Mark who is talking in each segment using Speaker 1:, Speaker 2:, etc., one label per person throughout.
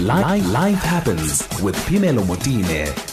Speaker 1: Life, life happens with Pimelo Motine.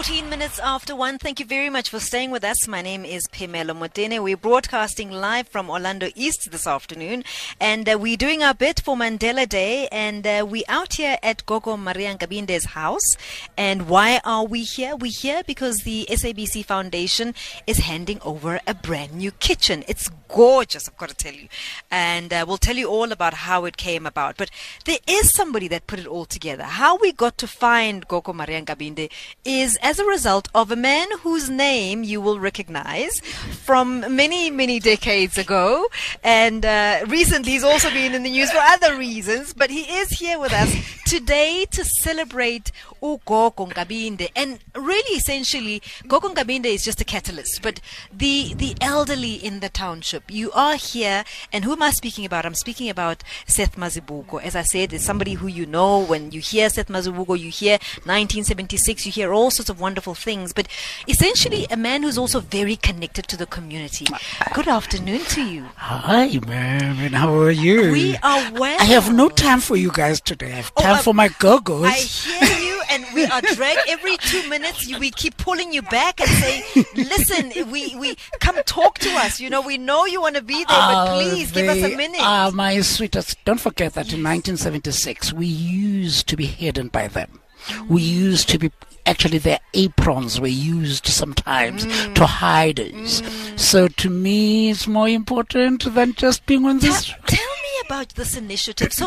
Speaker 2: 14 minutes after 1. Thank you very much for staying with us. My name is Pimelo Motene. We're broadcasting live from Orlando East this afternoon. And uh, we're doing our bit for Mandela Day. And uh, we're out here at Gogo Maria Nkabinde's house. And why are we here? We're here because the SABC Foundation is handing over a brand new kitchen. It's gorgeous, I've got to tell you. And uh, we'll tell you all about how it came about. But there is somebody that put it all together. How we got to find Gogo Maria Nkabinde is as a result of a man whose name you will recognize from many, many decades ago. And uh, recently he's also been in the news for other reasons, but he is here with us today to celebrate uGogo Nkabinde. And really, essentially, Gogo Nkabinde is just a catalyst, but the, the elderly in the township, you are here. And who am I speaking about? I'm speaking about Seth Mazibuko. As I said, it's somebody who you know. When you hear Seth Mazibuko, you hear 1976, you hear all sorts of wonderful things, but essentially a man who's also very connected to the community. Good afternoon to you.
Speaker 3: Hi, man. How are you?
Speaker 2: We are well.
Speaker 3: I have no time for you guys today. I have
Speaker 2: Oh,
Speaker 3: time
Speaker 2: I-
Speaker 3: for my go-go's.
Speaker 2: I hear you, and we are dragged every two minutes. You, we keep pulling you back and say, "Listen, we we come talk to us. You know, we know you want to be there, but
Speaker 3: Oh,
Speaker 2: please give us a minute."
Speaker 3: are my sweetest. Don't forget that in 1976 we used to be hidden by them. We used to be actually their aprons were used sometimes
Speaker 2: Mm.
Speaker 3: to hide us. So to me, it's more important than just being on this.
Speaker 2: tell me about this initiative. So,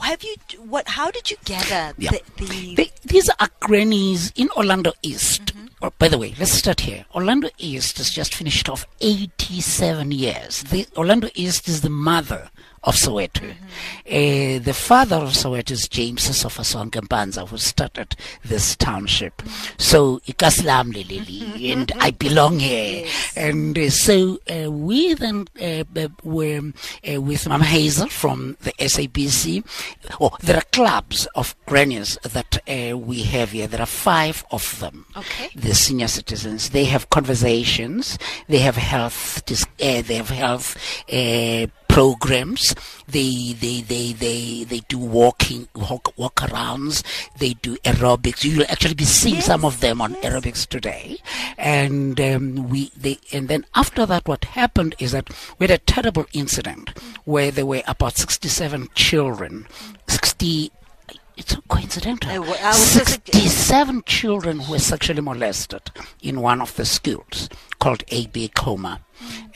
Speaker 2: have you? What? How did you gather
Speaker 3: Yeah.
Speaker 2: the? the
Speaker 3: They, these are grannies in Orlando East.
Speaker 2: Mm-hmm.
Speaker 3: Oh, by the way, let's start here. Orlando East has just finished off 87 years. The, Orlando East is the mother of Soweto.
Speaker 2: Mm-hmm.
Speaker 3: Uh, the father of Soweto is James Sofasonke Mpanza, who started this township.
Speaker 2: Mm-hmm.
Speaker 3: So, ikasilam lelili, and I belong here.
Speaker 2: Yes.
Speaker 3: And uh, so uh, we then uh, were with Mama Hazel from the SABC. Oh, there are clubs of grannies that uh, we have here. There are five of them.
Speaker 2: Okay.
Speaker 3: The senior citizens. They have conversations. They have health. Dis- uh, they have health. Programs. They they they they they do walking walk walk arounds they do aerobics. You'll actually be seeing
Speaker 2: Yes,
Speaker 3: some of them on
Speaker 2: yes.
Speaker 3: aerobics today. And um, we they and then after that what happened is that we had a terrible incident where there were about 67 children. 60 it's coincidental.
Speaker 2: I I was just-
Speaker 3: 67 children who were sexually molested in one of the schools called AB Xuma.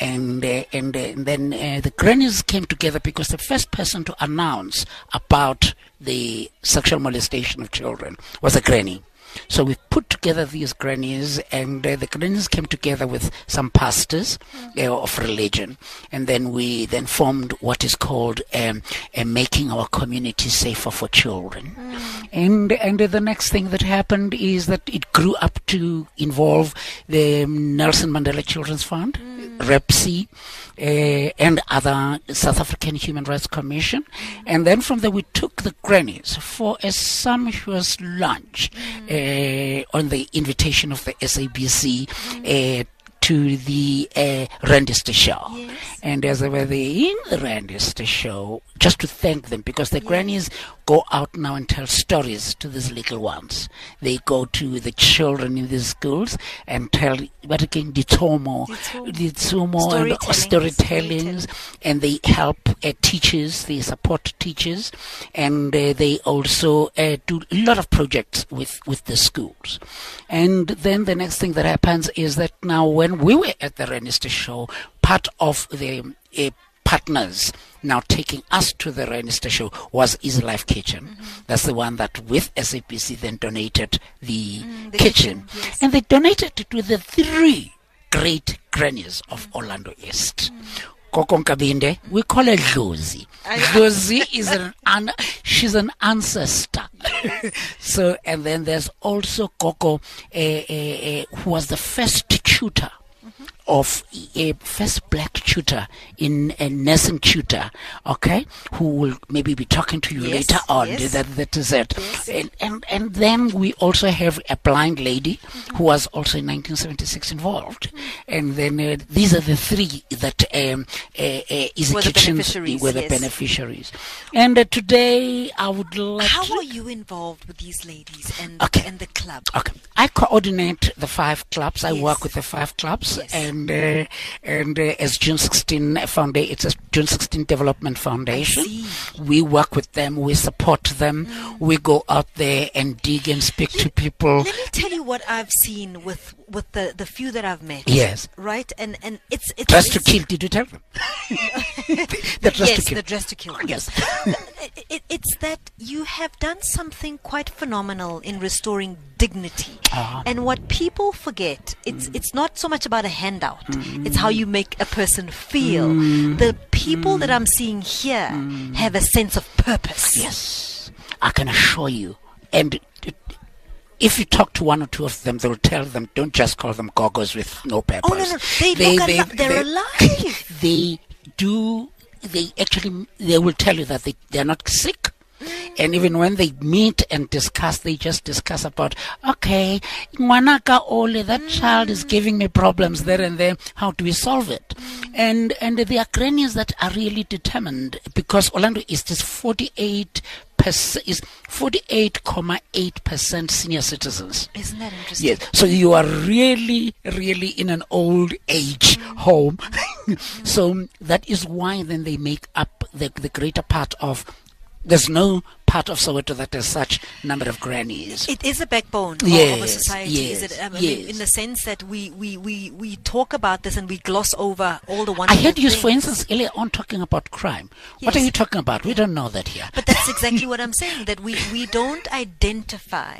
Speaker 3: And, uh, and, uh, and then uh, the grannies came together because the first person to announce about the sexual molestation of children was a granny. So we put together these grannies, and uh, the grannies came together with some pastors uh, of religion, and then we then formed what is called um, uh, making our community safer for children. And and the next thing that happened is that it grew up to involve the Nelson Mandela Children's Fund, REPSSI, uh, and other South African Human Rights Commission, and then from there we took the grannies for a sumptuous lunch uh, Eh, on the invitation of the SABC. Eh, Uh, to the uh, show.
Speaker 2: Yes.
Speaker 3: And as they were there in the Rand Easter show, just to thank them because the grannies go out now and tell stories to these little ones. They go to the children in these schools and tell what again, Ditomo,
Speaker 2: Ditomo.
Speaker 3: And
Speaker 2: Storytelling.
Speaker 3: storytellings, and they help uh, teachers, they support teachers, and uh, they also uh, do a lot of projects with, with the schools. And then the next thing that happens is that now when we were at the Rand Easter show, part of the uh, partners now taking us to the Rand Easter show was Easy Life Kitchen. That's the one that with SABC then donated the,
Speaker 2: Mm, the
Speaker 3: kitchen.
Speaker 2: kitchen, yes.
Speaker 3: And they donated it to the three great grannies of Orlando East. Koko Nkabinde, we call her Dlozi. Dlozi is an, an she's an ancestor. so, and then there's also Coco, uh, uh, uh, who was the first tutor of a first black tutor in a nursing tutor, okay, who will maybe be talking to you
Speaker 2: Yes,
Speaker 3: later on.
Speaker 2: yes.
Speaker 3: That, that is it.
Speaker 2: Yes.
Speaker 3: And, and, and then we also have a blind lady
Speaker 2: Mm-hmm.
Speaker 3: who was also in 1976 involved. And then uh, these are the three that um, uh, uh, Easy
Speaker 2: Were the beneficiaries,
Speaker 3: were the beneficiaries. And uh, today I would like
Speaker 2: How are you involved with these ladies and
Speaker 3: Okay.
Speaker 2: and the club?
Speaker 3: Okay. I coordinate the five clubs. I work with the five clubs,
Speaker 2: Yes.
Speaker 3: And uh, and uh, as June 16 Foundation, it's a June 16 Development Foundation. We work with them. We support them. We go out there and dig and speak to people.
Speaker 2: Let me tell you what I've seen with with the the few that I've met.
Speaker 3: Yes.
Speaker 2: Right, and and it's it's
Speaker 3: Dress to kill. Did you tell them? the dress
Speaker 2: Yes,
Speaker 3: to kill.
Speaker 2: the dress to kill.
Speaker 3: Yes.
Speaker 2: it, it, it's that you have done something quite phenomenal in restoring dignity.
Speaker 3: Ah.
Speaker 2: And what people forget, it's mm. it's not so much about a handout. Mm. It's how you make a person feel. Mm. The people that I'm seeing here have a sense of purpose.
Speaker 3: Yes, I can assure you. And if you talk to one or two of them, they'll tell them, don't just call them gogos with no purpose.
Speaker 2: Oh, no, no. They look alive. They're alive.
Speaker 3: They do, they actually, they will tell you that they, they're not sick. And even when they meet and discuss, they just discuss about, okay, Ngwanaka Ole, that child is giving me problems there and there. How do we solve it? And and there are grannies that are really determined because Orlando is is 48 percent is 48.8 percent senior citizens.
Speaker 2: Isn't that interesting?
Speaker 3: Yes. So you are really, really in an old age home. so that is why then they make up the, the greater part of. There's no part of Soweto that has such number of grannies.
Speaker 2: It is a backbone of- of a
Speaker 3: Yes,
Speaker 2: society, is
Speaker 3: yes,
Speaker 2: it? I mean,
Speaker 3: yes.
Speaker 2: in the sense that we, we, we, we talk about this and we gloss over all the wonderful I
Speaker 3: heard you, for instance, earlier on talking about crime. What are you talking about? We don't know that here.
Speaker 2: But that's exactly what I'm saying. That we, we don't identify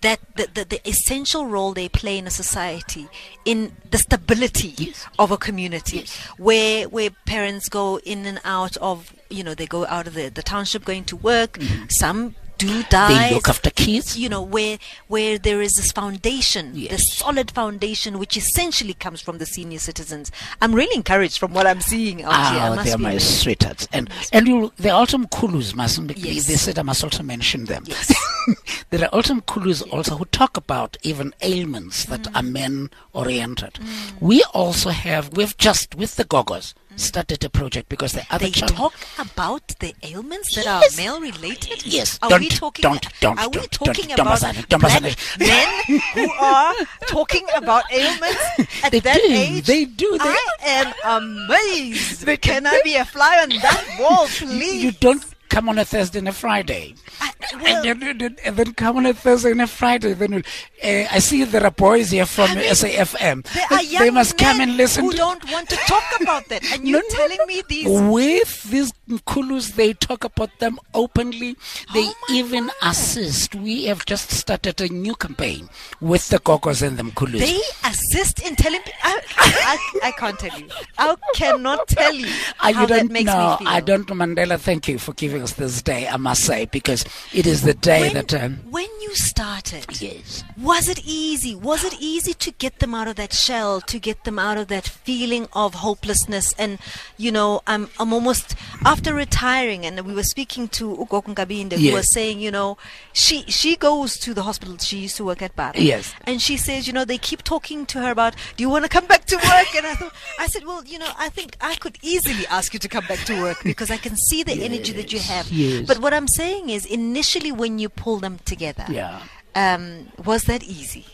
Speaker 2: that the, the, the essential role they play in a society in the stability
Speaker 3: Yes.
Speaker 2: of a community
Speaker 3: Yes.
Speaker 2: where where parents go in and out of you know they go out of the, the township going to work mm-hmm. Some do die.
Speaker 3: They look after kids.
Speaker 2: you know where where there is this foundation this solid foundation which essentially comes from the senior citizens i'm really encouraged from what i'm seeing out here
Speaker 3: Ah, they're my sweethearts, and and you, there are also Mkulus, mustn't
Speaker 2: Yes.
Speaker 3: they said I must also mention them.
Speaker 2: Yes.
Speaker 3: there are also Mkulus also who talk about even ailments that
Speaker 2: Mm.
Speaker 3: are men oriented. We also have we've just with the Gogos Mm-hmm. started a project because the other
Speaker 2: they
Speaker 3: challenge-
Speaker 2: talk about the ailments that
Speaker 3: Yes.
Speaker 2: are male related.
Speaker 3: Yes.
Speaker 2: Are
Speaker 3: Don't-
Speaker 2: we talking?
Speaker 3: don't- don't-
Speaker 2: Are we
Speaker 3: don't-
Speaker 2: talking
Speaker 3: don't- don't
Speaker 2: about
Speaker 3: don't
Speaker 2: black men who are talking about ailments at
Speaker 3: They
Speaker 2: that
Speaker 3: do,
Speaker 2: age?
Speaker 3: they do, they-
Speaker 2: I am amazed. Can I be a fly on that wall, please?
Speaker 3: you don't come on a Thursday and a Friday.
Speaker 2: I- well-
Speaker 3: and, then, then- and then come on a Thursday and a Friday. Then we'll- uh, I see there are boys here from
Speaker 2: I mean,
Speaker 3: SAFM.
Speaker 2: There are young
Speaker 3: they must come and listen.
Speaker 2: who
Speaker 3: to-
Speaker 2: don't want to talk about that, and you're
Speaker 3: No,
Speaker 2: telling me these.
Speaker 3: With these Nkulus, they talk about them openly. They
Speaker 2: Oh
Speaker 3: even
Speaker 2: word.
Speaker 3: assist. We have just started a new campaign with the Gogos and the Nkulus.
Speaker 2: They assist in telling. I, I, I can't tell you. I cannot tell you
Speaker 3: I
Speaker 2: how that
Speaker 3: don't
Speaker 2: makes
Speaker 3: know.
Speaker 2: me feel.
Speaker 3: I don't, Mandela. Thank you for giving us this day. I must say because it is the day
Speaker 2: when,
Speaker 3: that. Um,
Speaker 2: when you started,
Speaker 3: yes.
Speaker 2: was it easy? Was it easy to get them out of that shell, to get them out of that feeling of hopelessness? And you know, I'm I'm almost after retiring, and we were speaking to uGogo Nkabinde, who was saying, you know, she she goes to the hospital. She used to work at Bar.
Speaker 3: Yes.
Speaker 2: and she says, you know, they keep talking to her about, do you want to come back to work? And I thought, I said, well, you know, I think I could easily ask you to come back to work because I can see the energy that you have.
Speaker 3: yes.
Speaker 2: But what I'm saying is, initially when you pull them together,
Speaker 3: Yeah.
Speaker 2: um, was that easy?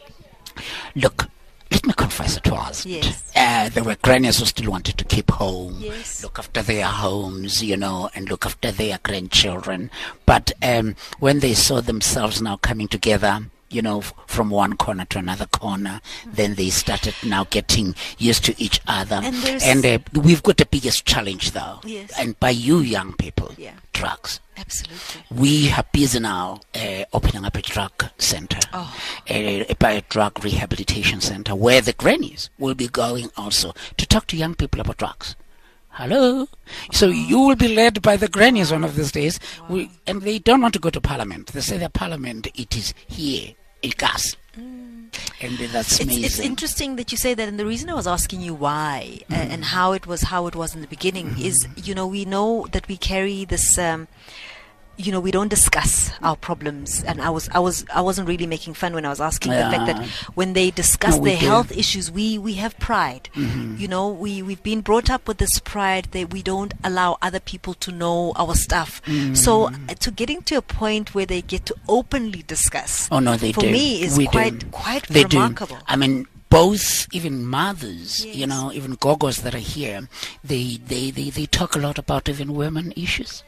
Speaker 3: Look, me confess it was.
Speaker 2: Yes.
Speaker 3: Uh, there were grannies who still wanted to keep home,
Speaker 2: Yes.
Speaker 3: look after their homes, you know, and look after their grandchildren. But um, when they saw themselves now coming together, you know, f- from one corner to another corner, then they started now getting used to each other.
Speaker 2: And
Speaker 3: And, uh, we've got the biggest challenge, though.
Speaker 2: Yes.
Speaker 3: And by you young people,
Speaker 2: Yeah.
Speaker 3: drugs.
Speaker 2: Absolutely.
Speaker 3: We are busy now uh, opening up a drug center,
Speaker 2: Oh.
Speaker 3: a, a, a drug rehabilitation center, where the grannies will be going also to talk to young people about drugs. Hello. So you will be led by the grannies one of these days, we, and they don't want to go to parliament. They say the parliament it is here in gas. And that's amazing.
Speaker 2: it's interesting that you say that, and the reason I was asking you why uh, and how it was how it was in the beginning is, you know, we know that we carry this. Um, you know, we don't discuss our problems, and I was, I was, I wasn't really making fun when I was asking the fact that when they discuss
Speaker 3: No,
Speaker 2: their
Speaker 3: do.
Speaker 2: health issues, we we have pride. You know, we we've been brought up with this pride that we don't allow other people to know our stuff. So uh, to getting to a point where they get to openly discuss,
Speaker 3: Oh no, they
Speaker 2: for
Speaker 3: do.
Speaker 2: me is
Speaker 3: We
Speaker 2: quite
Speaker 3: do.
Speaker 2: quite
Speaker 3: they
Speaker 2: remarkable.
Speaker 3: Do. I mean, both even mothers, you know, even gogos that are here, they they, they, they talk a lot about even women issues.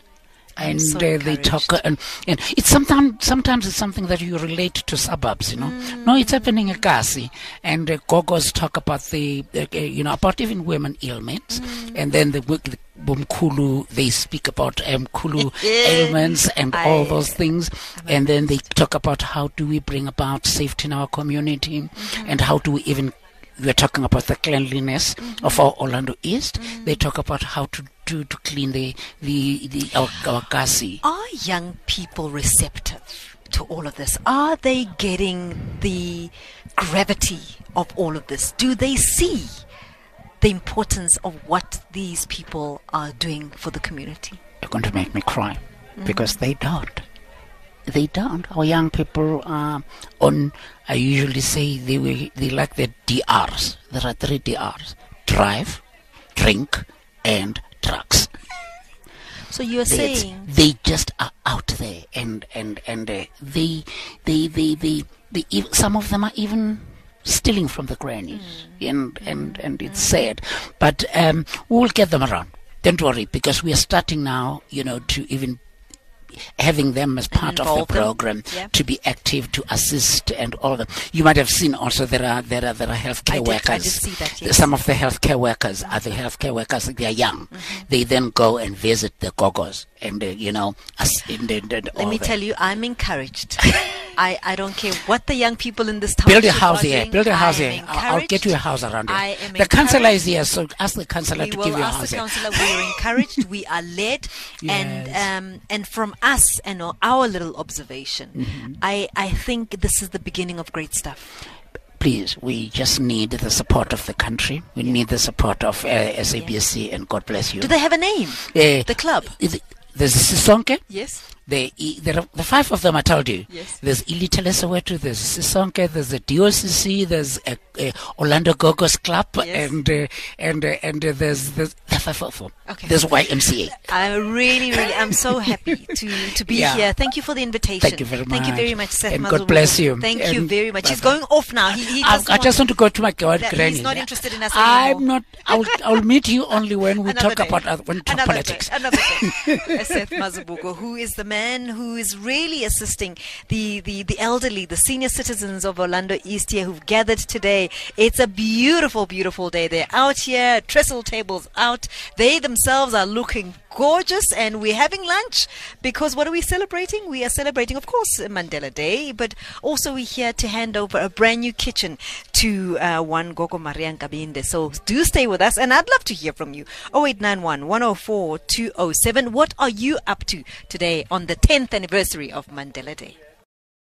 Speaker 3: And
Speaker 2: so
Speaker 3: uh, they talk, uh, and, and it's sometimes sometimes it's something that you relate to suburbs, you know.
Speaker 2: Mm.
Speaker 3: No, it's happening in Kasi, and uh, gogos talk about the, uh, uh, you know, about even women ailments,
Speaker 2: Mm.
Speaker 3: and then the, the Bumkulu they speak about um, Kulu ailments and all those things, and then they talk about how do we bring about safety in our community, and how do we even we're talking about the cleanliness of our Orlando East. They talk about how to to, to clean the the, the our, our Kasi.
Speaker 2: Are young people receptive to all of this? Are they getting the gravity of all of this? Do they see the importance of what these people are doing for the community?
Speaker 3: You're going to make me cry mm-hmm. because they don't. They don't. Our young people are on. I usually say they will, they like the DRs. There are three DRs: drive, drink, and drugs.
Speaker 2: So you're saying
Speaker 3: they just are out there, and and and uh, they, they they they they some of them are even stealing from the grannies, and and and it's sad, but um, we'll get them around. Don't worry, because we are starting now, you know, to even having them as part of the program
Speaker 2: Yeah.
Speaker 3: to be active, to assist, and all them. You might have seen also there are there are there are healthcare
Speaker 2: I did-
Speaker 3: workers.
Speaker 2: I did see that, yes.
Speaker 3: Some of the healthcare workers are the healthcare workers. They are young.
Speaker 2: Mm-hmm.
Speaker 3: They then go and visit the gogos, and uh, you know, ass- and, and, and
Speaker 2: let me tell you, I'm encouraged. I, I don't care what the young people in this town
Speaker 3: Build a house here. Build a house here. I'll, I'll get you a house around here.
Speaker 2: I am
Speaker 3: the councillor is here, so ask the councillor to
Speaker 2: will
Speaker 3: give you a
Speaker 2: ask
Speaker 3: house
Speaker 2: the
Speaker 3: here.
Speaker 2: councillor. We are encouraged. We are led, and um, and from us and our little observation,
Speaker 3: Mm-hmm.
Speaker 2: I I think this is the beginning of great stuff.
Speaker 3: Please, we just need the support of the country. We need the support of uh, SABC, and God bless you.
Speaker 2: Do they have a name?
Speaker 3: Uh,
Speaker 2: The club.
Speaker 3: Is- There's Sisonke.
Speaker 2: Yes.
Speaker 3: The, there the five of them I told you.
Speaker 2: Yes.
Speaker 3: There's Ilitele Soweto, there's Sisonke, there's the DOCC, there's uh, uh, Orlando Gogos Club,
Speaker 2: Yes.
Speaker 3: and uh, and uh, and uh, there's there's the five of them.
Speaker 2: Okay.
Speaker 3: There's YMCA.
Speaker 2: I really, really, I'm so happy to to be
Speaker 3: Yeah.
Speaker 2: here. Thank you for the invitation.
Speaker 3: Thank you very much.
Speaker 2: Thank you very much, Seth
Speaker 3: And God bless you.
Speaker 2: Thank you very much. He's
Speaker 3: bye-bye.
Speaker 2: going off now. He, he
Speaker 3: I, just want to go to my God granny.
Speaker 2: he's not interested in us
Speaker 3: I'm
Speaker 2: anymore.
Speaker 3: not. I'll, I'll meet you only when we
Speaker 2: Another
Speaker 3: talk
Speaker 2: day.
Speaker 3: about uh, when we talk
Speaker 2: another
Speaker 3: politics.
Speaker 2: Day, another day. Seth Mazibuko, who is the man who is really assisting the, the, the elderly, the senior citizens of Orlando East here who've gathered today. It's a beautiful, beautiful day. They're out here, trestle tables out. They themselves are looking gorgeous and we're having lunch because what are we celebrating? We are celebrating, of course, Mandela Day, but also we're here to hand over a brand new kitchen to uh, one Gogo Maria Nkabinde. So do stay with us and I'd love to hear from you. 0891 104 207. What are you up to today on the 10th anniversary of Mandela Day?